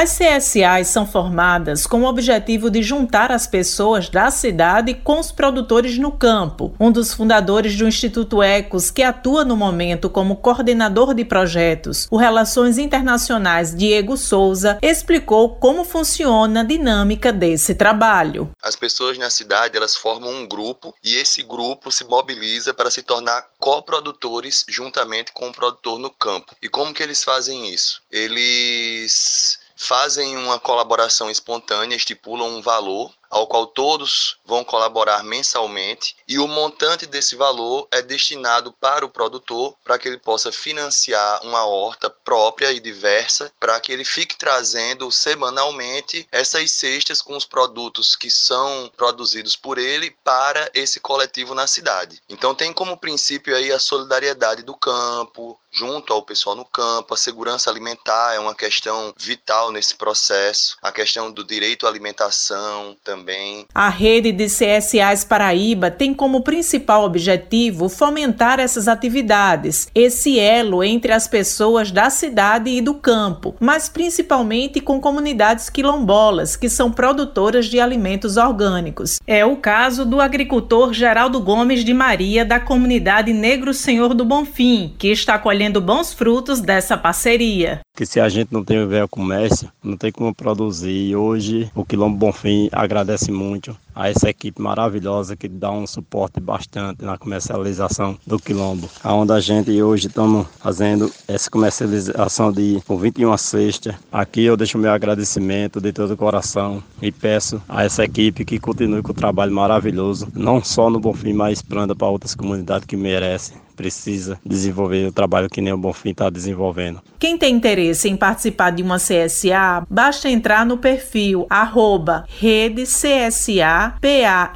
As CSAs são formadas com o objetivo de juntar as pessoas da cidade com os produtores no campo. Um dos fundadores do Instituto Ecos, que atua no momento como coordenador de projetos, o Relações Internacionais Diego Souza, explicou como funciona a dinâmica desse trabalho. As pessoas na cidade, elas formam um grupo e esse grupo se mobiliza para se tornar coprodutores juntamente com o produtor no campo. E como que eles fazem isso? Eles fazem uma colaboração espontânea, estipulam um valor ao qual todos vão colaborar mensalmente e o montante desse valor é destinado para o produtor para que ele possa financiar uma horta própria e diversa para que ele fique trazendo semanalmente essas cestas com os produtos que são produzidos por ele para esse coletivo na cidade. Então tem como princípio aí a solidariedade do campo, junto ao pessoal no campo, a segurança alimentar é uma questão vital nesse processo, a questão do direito à alimentação também também. A rede de CSAs Paraíba tem como principal objetivo fomentar essas atividades, esse elo entre as pessoas da cidade e do campo, mas principalmente com comunidades quilombolas, que são produtoras de alimentos orgânicos. É o caso do agricultor Geraldo Gomes de Maria, da comunidade Negro Senhor do Bonfim, que está colhendo bons frutos dessa parceria. Que se a gente não tem o velho comércio, não tem como produzir. E hoje o Quilombo Bonfim agradece agradece muito a essa equipe maravilhosa que dá um suporte bastante na comercialização do quilombo. Onde a gente hoje estamos fazendo essa comercialização de com 21 sexta. Aqui eu deixo meu agradecimento de todo o coração e peço a essa equipe que continue com o trabalho maravilhoso, não só no Bonfim, mas para outras comunidades que merecem precisa desenvolver o trabalho que nem o Bonfim está desenvolvendo. Quem tem interesse em participar de uma CSA, basta entrar no perfil arroba rede CSA PARA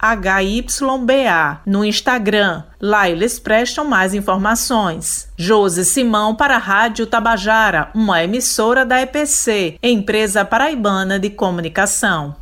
HYBA no Instagram. Lá eles prestam mais informações. Josi Simão para a Rádio Tabajara, uma emissora da EPC, empresa paraibana de comunicação.